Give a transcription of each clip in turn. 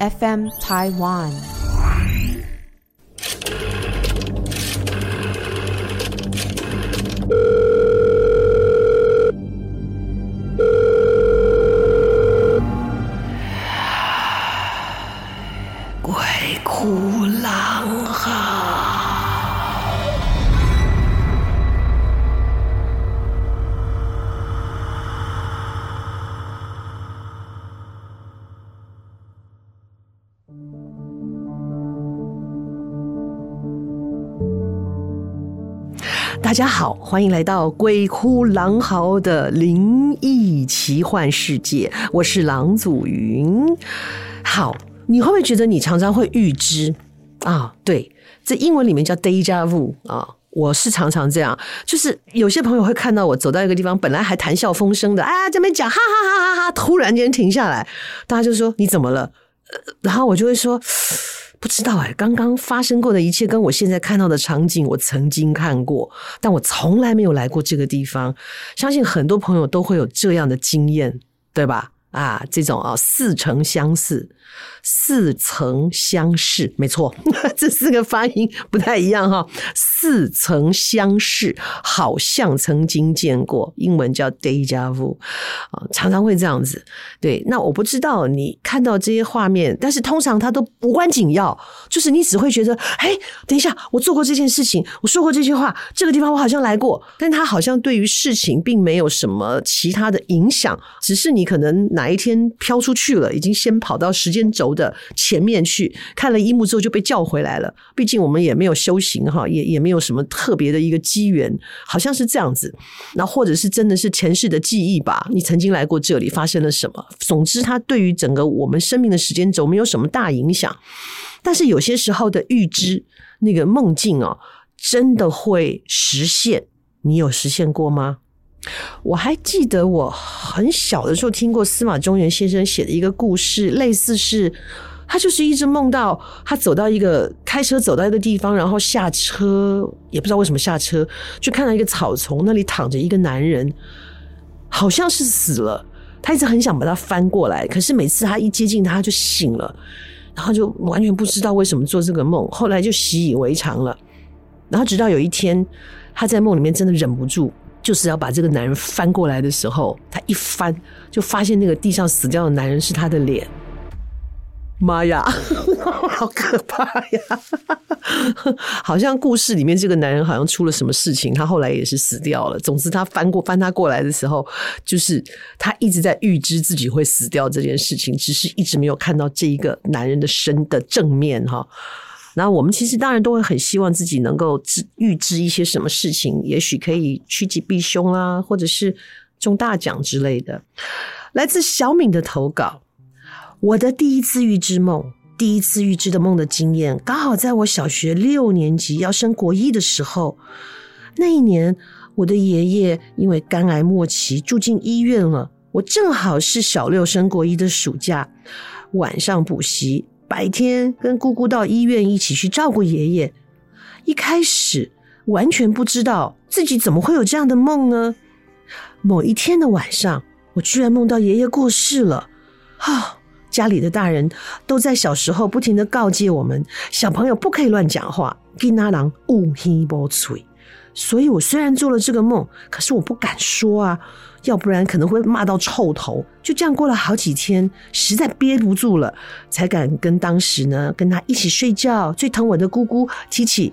FM Taiwan。大家好，欢迎来到鬼哭狼嚎的灵异奇幻世界，我是郎祖筠。好，你会不会觉得你常常会预知啊？对，这英文里面叫 déjà vu 啊。我是常常这样，就是有些朋友会看到我走到一个地方，本来还谈笑风生的，啊，这边讲哈哈哈哈哈哈，突然间停下来，大家就说你怎么了？然后我就会说。不知道哎，刚刚发生过的一切跟我现在看到的场景，我曾经看过，但我从来没有来过这个地方。相信很多朋友都会有这样的经验，对吧？啊，这种啊，似曾相识。似曾相识，没错，这四个发音不太一样哈。似曾相识，好像曾经见过，英文叫 déjà vu 啊，常常会这样子。对，那我不知道你看到这些画面，但是通常它都无关紧要，就是你只会觉得，哎，等一下，我做过这件事情，我说过这句话，这个地方我好像来过，但它好像对于事情并没有什么其他的影响，只是你可能哪哪一天飘出去了，已经先跑到时间轴的前面去看了一幕之后就被叫回来了。毕竟我们也没有修行哈，也也没有什么特别的一个机缘，好像是这样子。那或者是真的是前世的记忆吧？你曾经来过这里，发生了什么？总之，它对于整个我们生命的时间轴没有什么大影响。但是有些时候的预知，那个梦境哦，真的会实现。你有实现过吗？我还记得我很小的时候听过司马中原先生写的一个故事，类似是他就是一直梦到他走到一个开车走到一个地方，然后下车也不知道为什么下车，就看到一个草丛，那里躺着一个男人，好像是死了。他一直很想把他翻过来，可是每次他一接近他就醒了，然后就完全不知道为什么做这个梦，后来就习以为常了。然后直到有一天他在梦里面真的忍不住。就是要把这个男人翻过来的时候，他一翻就发现那个地上死掉的男人是他的脸。妈呀，好可怕呀！好像故事里面这个男人好像出了什么事情，他后来也是死掉了。总之，他翻过翻他过来的时候，就是他一直在预知自己会死掉这件事情，只是一直没有看到这一个男人的身的正面哈。那我们其实当然都会很希望自己能够知预知一些什么事情，也许可以趋吉避凶啦，或者是中大奖之类的。来自小敏的投稿，我的第一次预知梦，第一次预知的梦的经验，刚好在我小学六年级要升国一的时候。那一年，我的爷爷因为肝癌末期住进医院了，我正好是小六升国一的暑假，晚上补习。白天跟姑姑到医院一起去照顾爷爷，一开始完全不知道自己怎么会有这样的梦呢？某一天的晚上，我居然梦到爷爷过世了。啊、家里的大人都在小时候不停的告诫我们，小朋友不可以乱讲话，囡仔人有耳无嘴。所以我虽然做了这个梦，可是我不敢说啊。要不然可能会骂到臭头。就这样过了好几天，实在憋不住了，才敢跟当时呢跟他一起睡觉、最疼我的姑姑提起。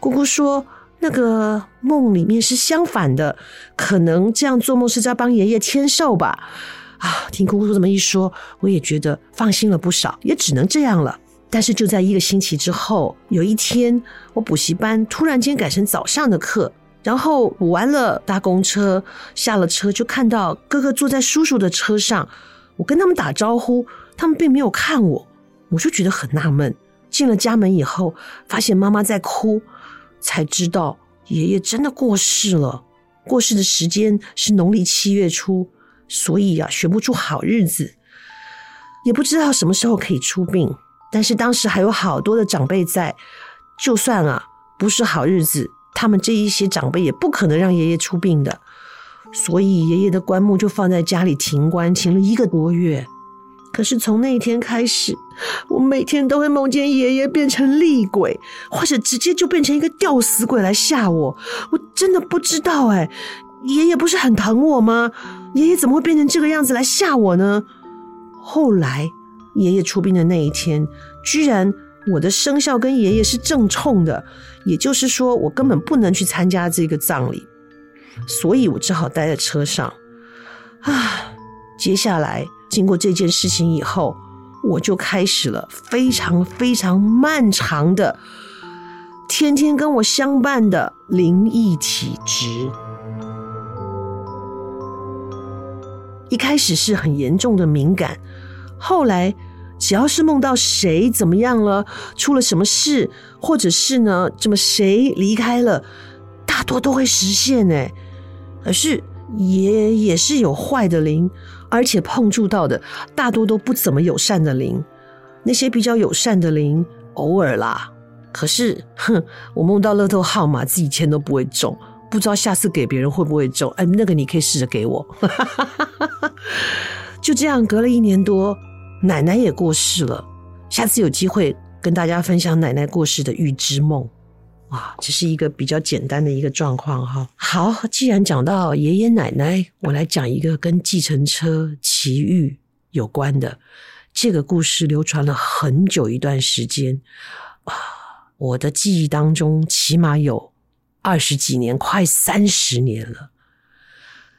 姑姑说，那个梦里面是相反的，可能这样做梦是在帮爷爷签寿吧。啊，听姑姑这么一说，我也觉得放心了不少，也只能这样了。但是就在一个星期之后，有一天我补习班突然间改成早上的课。然后补完了，搭公车下了车，就看到哥哥坐在叔叔的车上。我跟他们打招呼，他们并没有看我，我就觉得很纳闷。进了家门以后，发现妈妈在哭，才知道爷爷真的过世了。过世的时间是农历七月初，所以啊，选不出好日子，也不知道什么时候可以出殡。但是当时还有好多的长辈在，就算啊不是好日子。他们这一些长辈也不可能让爷爷出殡的，所以爷爷的棺木就放在家里停棺，停了一个多月。可是从那一天开始，我每天都会梦见爷爷变成厉鬼，或者直接就变成一个吊死鬼来吓我。我真的不知道哎，爷爷不是很疼我吗？爷爷怎么会变成这个样子来吓我呢？后来爷爷出殡的那一天，居然我的生肖跟爷爷是正冲的，也就是说我根本不能去参加这个葬礼，所以我只好待在车上。啊，接下来。经过这件事情以后，我就开始了非常非常漫长的天天跟我相伴的灵异体质。一开始是很严重的敏感，后来只要是梦到谁怎么样了，出了什么事，或者是呢，这么谁离开了，大多都会实现哎。可是也也是有坏的灵。而且碰触到的大多都不怎么友善的灵，那些比较友善的灵偶尔啦。可是，哼，我梦到乐透号码自己签都不会中，不知道下次给别人会不会中？哎，那个你可以试着给我。就这样，隔了一年多，奶奶也过世了。下次有机会跟大家分享奶奶过世的预知梦。啊，这是一个比较简单的一个状况哈。好，既然讲到爷爷奶奶，我来讲一个跟计程车奇遇有关的。这个故事流传了很久一段时间啊，我的记忆当中起码有二十几年，快三十年了。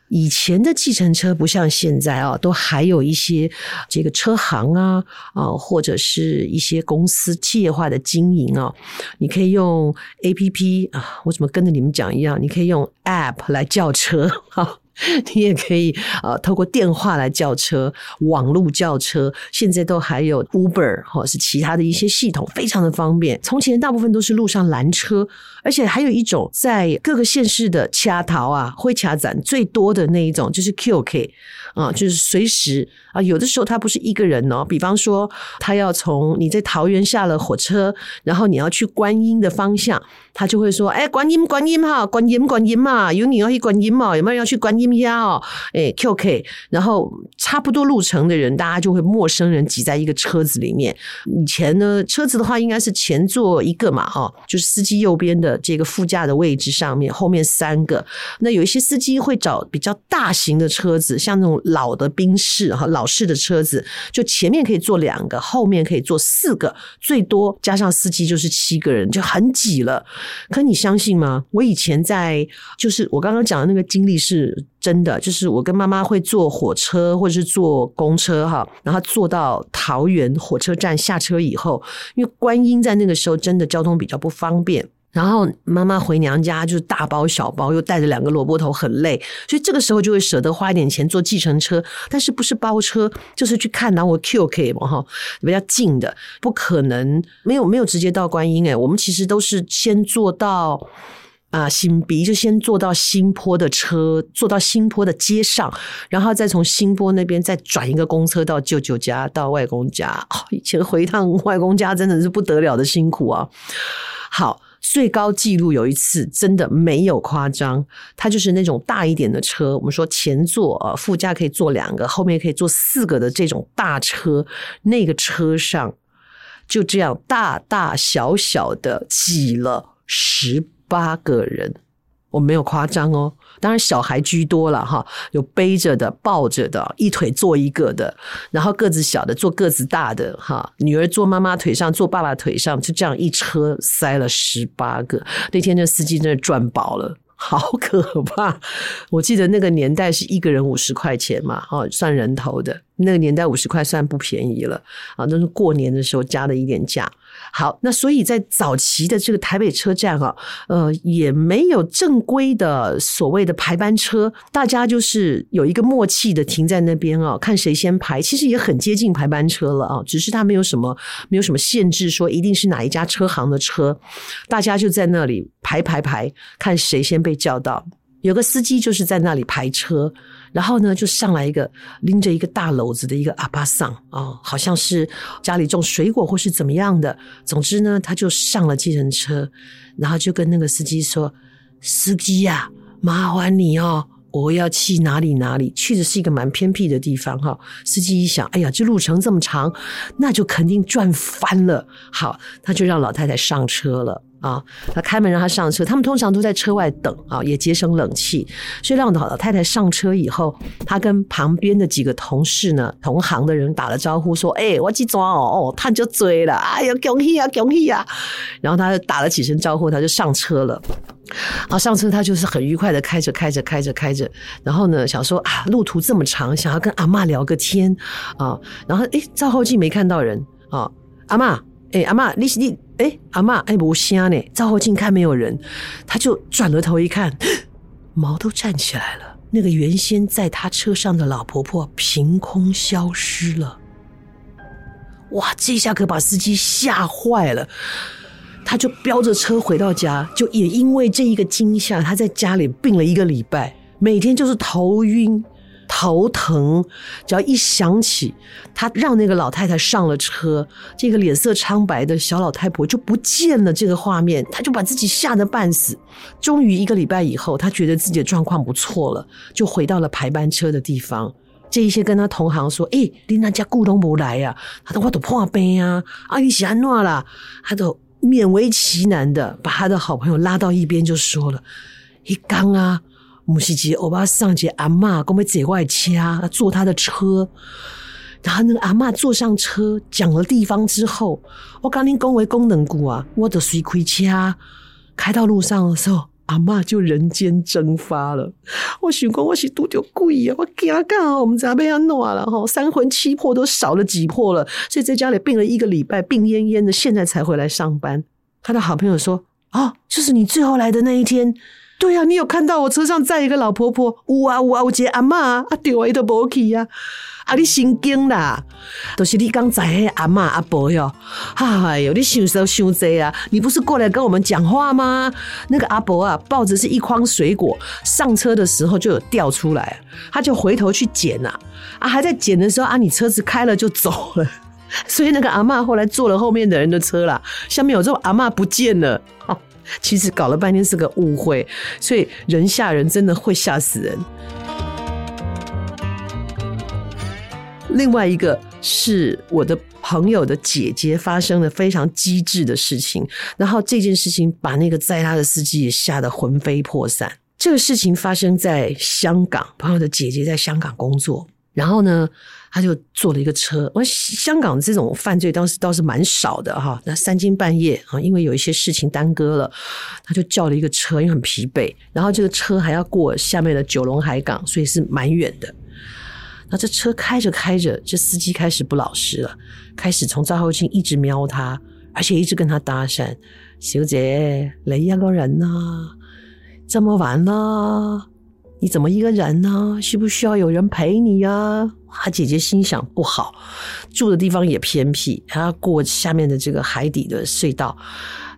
以前的计程车不像现在啊，都还有一些这个车行啊啊，或者是一些公司企业化的经营啊，你可以用 APP 啊，我怎么跟着你们讲一样？你可以用 App 来叫车哈。你也可以呃透过电话来叫车，网络叫车，现在都还有 Uber 或是其他的一些系统，非常的方便。从前大部分都是路上拦车，而且还有一种在各个县市的掐头啊、会掐斩最多的那一种，就是 QK 啊，就是随时啊，有的时候他不是一个人哦，比方说他要从你在桃园下了火车，然后你要去观音的方向，他就会说：“哎，观音，观音哈，观音，观音嘛，有你要去观音嘛，有没有人要去观音？”呀哦，哎，QK，然后差不多路程的人，大家就会陌生人挤在一个车子里面。以前呢，车子的话应该是前座一个嘛，哈，就是司机右边的这个副驾的位置上面，后面三个。那有一些司机会找比较大型的车子，像那种老的宾士哈，老式的车子，就前面可以坐两个，后面可以坐四个，最多加上司机就是七个人，就很挤了。可你相信吗？我以前在，就是我刚刚讲的那个经历是。真的就是我跟妈妈会坐火车或者是坐公车哈，然后坐到桃园火车站下车以后，因为观音在那个时候真的交通比较不方便，然后妈妈回娘家就是大包小包，又带着两个萝卜头，很累，所以这个时候就会舍得花一点钱坐计程车，但是不是包车，就是去看然后我 QK 嘛哈，比较近的，不可能没有没有直接到观音诶，我们其实都是先坐到。啊，新埤就先坐到新坡的车，坐到新坡的街上，然后再从新坡那边再转一个公车到舅舅家，到外公家。哦，以前回一趟外公家真的是不得了的辛苦啊！好，最高纪录有一次真的没有夸张，它就是那种大一点的车，我们说前座啊，副驾可以坐两个，后面可以坐四个的这种大车，那个车上就这样大大小小的挤了十。八个人，我没有夸张哦，当然小孩居多了哈，有背着的、抱着的，一腿坐一个的，然后个子小的坐个子大的哈，女儿坐妈妈腿上，坐爸爸腿上，就这样一车塞了十八个。那天那司机真的赚饱了。好可怕！我记得那个年代是一个人五十块钱嘛，哦，算人头的。那个年代五十块算不便宜了啊，那是过年的时候加了一点价。好，那所以在早期的这个台北车站啊，呃，也没有正规的所谓的排班车，大家就是有一个默契的停在那边啊，看谁先排，其实也很接近排班车了啊，只是它没有什么没有什么限制，说一定是哪一家车行的车，大家就在那里排排排，看谁先被叫到。有个司机就是在那里排车，然后呢，就上来一个拎着一个大篓子的一个阿巴桑啊，好像是家里种水果或是怎么样的。总之呢，他就上了计程车，然后就跟那个司机说：“司机呀，麻烦你哦，我要去哪里哪里？去的是一个蛮偏僻的地方哈。司机一想，哎呀，这路程这么长，那就肯定赚翻了。好，他就让老太太上车了。啊，他开门让他上车，他们通常都在车外等啊，也节省冷气。所以让老太太上车以后，他跟旁边的几个同事呢、同行的人打了招呼，说：“哎、我去抓哦，哦，他就追了，哎呀，恭喜啊，恭喜啊！”然后他打了几声招呼，他就上车了。啊，上车他就是很愉快的开着开着开着开着，然后呢，想说啊，路途这么长，想要跟阿嬷聊个天啊，然后哎，照后镜没看到人啊，阿嬷。哎、阿嬷，你你？哎、阿嬷，哎，无声呢。照后镜看没有人，他就转了头一看，毛都站起来了。那个原先在他车上的老婆婆凭空消失了。哇，这下可把司机吓坏了。他就飙着车回到家，就也因为这一个惊吓，他在家里病了一个礼拜，每天就是头晕。头疼，只要一想起他让那个老太太上了车，这个脸色苍白的小老太婆就不见了。这个画面，他就把自己吓得半死。终于一个礼拜以后，他觉得自己的状况不错了，就回到了排班车的地方。这一些跟他同行说：“哎，你那家顾东不来呀？”他说：“我都破病啊，阿姨喜安诺啦。”他都勉为其难的把他的好朋友拉到一边，就说了：“一刚啊。”母西吉欧巴上节阿嬷跟我们姐外掐坐他的车，然后那个阿嬷坐上车讲了地方之后，我刚您恭维功能股啊，我的随亏掐开到路上的时候，阿嬷就人间蒸发了。我想讲我是拄着鬼啊，我惊到我们家被他弄了哈，三魂七魄都少了几魄了，所以在家里病了一个礼拜，病恹恹的，现在才回来上班。他的好朋友说：“哦，就是你最后来的那一天。”对呀、啊，你有看到我车上载一个老婆婆？有啊有啊，有一个阿嬷啊，对啊，伊都无去啊。啊，你心惊啦，都、是你刚载的阿嬷阿婆哟。哎呦，你想说想这啊？你不是过来跟我们讲话吗？那个阿婆啊，抱着是一筐水果，上车的时候就有掉出来，他就回头去捡呐。啊，还在捡的时候啊，你车子开了就走了，所以那个阿嬷后来坐了后面的人的车啦。下面有这种阿嬷不见了。其实搞了半天是个误会，所以人吓人真的会吓死人。另外一个是我的朋友的姐姐发生了非常机智的事情，然后这件事情把那个载他的司机也吓得魂飞魄散。这个事情发生在香港，朋友的姐姐在香港工作，然后呢，他就坐了一个车，我香港这种犯罪当时倒是蛮少的哈。那三更半夜啊，因为有一些事情耽搁了，他就叫了一个车，因为很疲惫。然后这个车还要过下面的九龙海港，所以是蛮远的。那这车开着开着，这司机开始不老实了，开始从照后镜一直瞄他，而且一直跟他搭讪：“小姐，你一个人呢？这么晚了，你怎么一个人呢？需不需要有人陪你呀？”他姐姐心想不好，住的地方也偏僻，还要过下面的这个海底的隧道，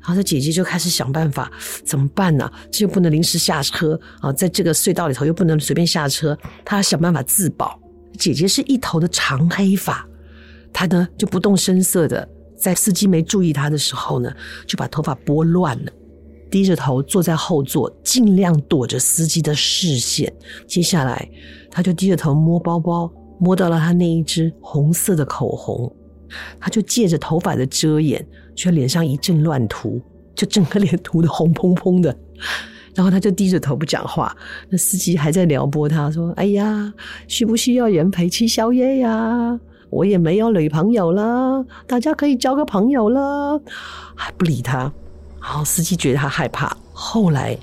然后他姐姐就开始想办法，怎么办呢？这又不能临时下车啊，在这个隧道里头又不能随便下车，他要想办法自保。姐姐是一头的长黑发，她呢就不动声色的，在司机没注意她的时候呢，就把头发拨乱了，低着头坐在后座，尽量躲着司机的视线。接下来，他就低着头摸包包。摸到了他那一支红色的口红，他就借着头发的遮掩，却脸上一阵乱涂，就整个脸涂得红喷喷的。然后他就低着头不讲话。那司机还在撩拨他说：“哎呀，需不需要人陪吃宵夜呀？我也没有女朋友了，大家可以交个朋友了。”还不理他。然后司机觉得他害怕。后来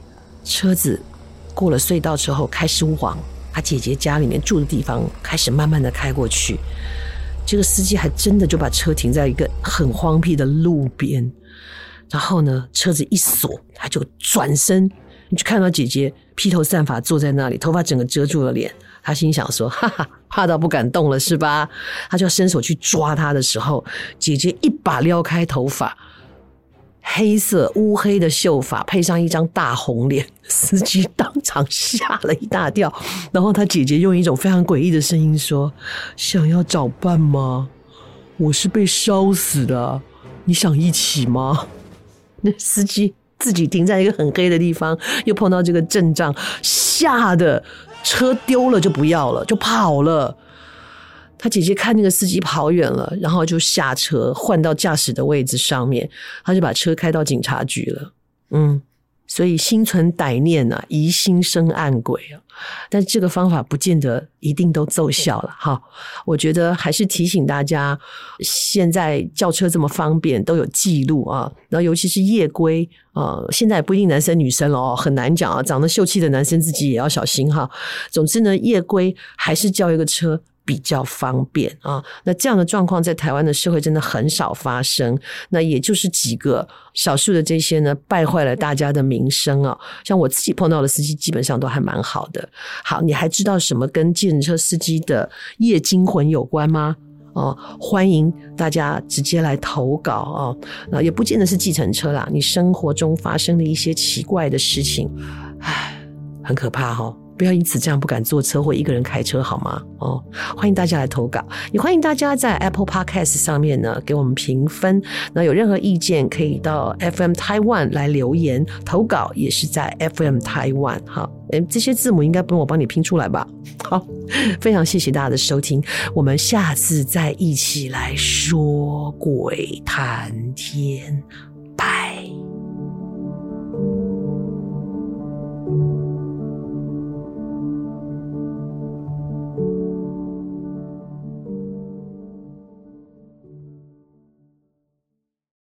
车子过了隧道之后，开始往。他姐姐家里面住的地方，开始慢慢的开过去。这个司机还真的就把车停在一个很荒僻的路边，然后呢，车子一锁，他就转身，你就看到姐姐披头散发坐在那里，头发整个遮住了脸。他心想说：“哈哈，怕到不敢动了是吧？”他就要伸手去抓她的时候，姐姐一把撩开头发。黑色乌黑的秀发配上一张大红脸，司机当场吓了一大跳。然后他姐姐用一种非常诡异的声音说：“想要找伴吗？我是被烧死的，你想一起吗？” 那司机自己停在一个很黑的地方，又碰到这个阵仗，吓得车丢了就不要了，就跑了。他姐姐看那个司机跑远了，然后就下车换到驾驶的位置上面，他就把车开到警察局了。嗯。所以心存歹念啊，疑心生暗鬼啊。但这个方法不见得一定都奏效了哈。我觉得还是提醒大家，现在叫车这么方便，都有记录啊。然后尤其是夜归啊，现在也不一定男生女生了哦，很难讲啊。长得秀气的男生自己也要小心哈。总之呢，夜归还是叫一个车。比较方便啊，那这样的状况在台湾的社会真的很少发生。那也就是几个少数的这些呢，败坏了大家的名声啊。像我自己碰到的司机，基本上都还蛮好的。好，你还知道什么跟计程车司机的夜惊魂有关吗？哦，欢迎大家直接来投稿啊。那也不见得是计程车啦，你生活中发生的一些奇怪的事情，唉，很可怕哈。不要因此这样不敢坐车或一个人开车好吗？哦，欢迎大家来投稿，也欢迎大家在 Apple Podcast 上面呢给我们评分。那有任何意见可以到 FM Taiwan 来留言投稿，也是在 FM Taiwan。好，诶，这些字母应该不用我帮你拼出来吧？好，非常谢谢大家的收听，我们下次再一起来说鬼谈天。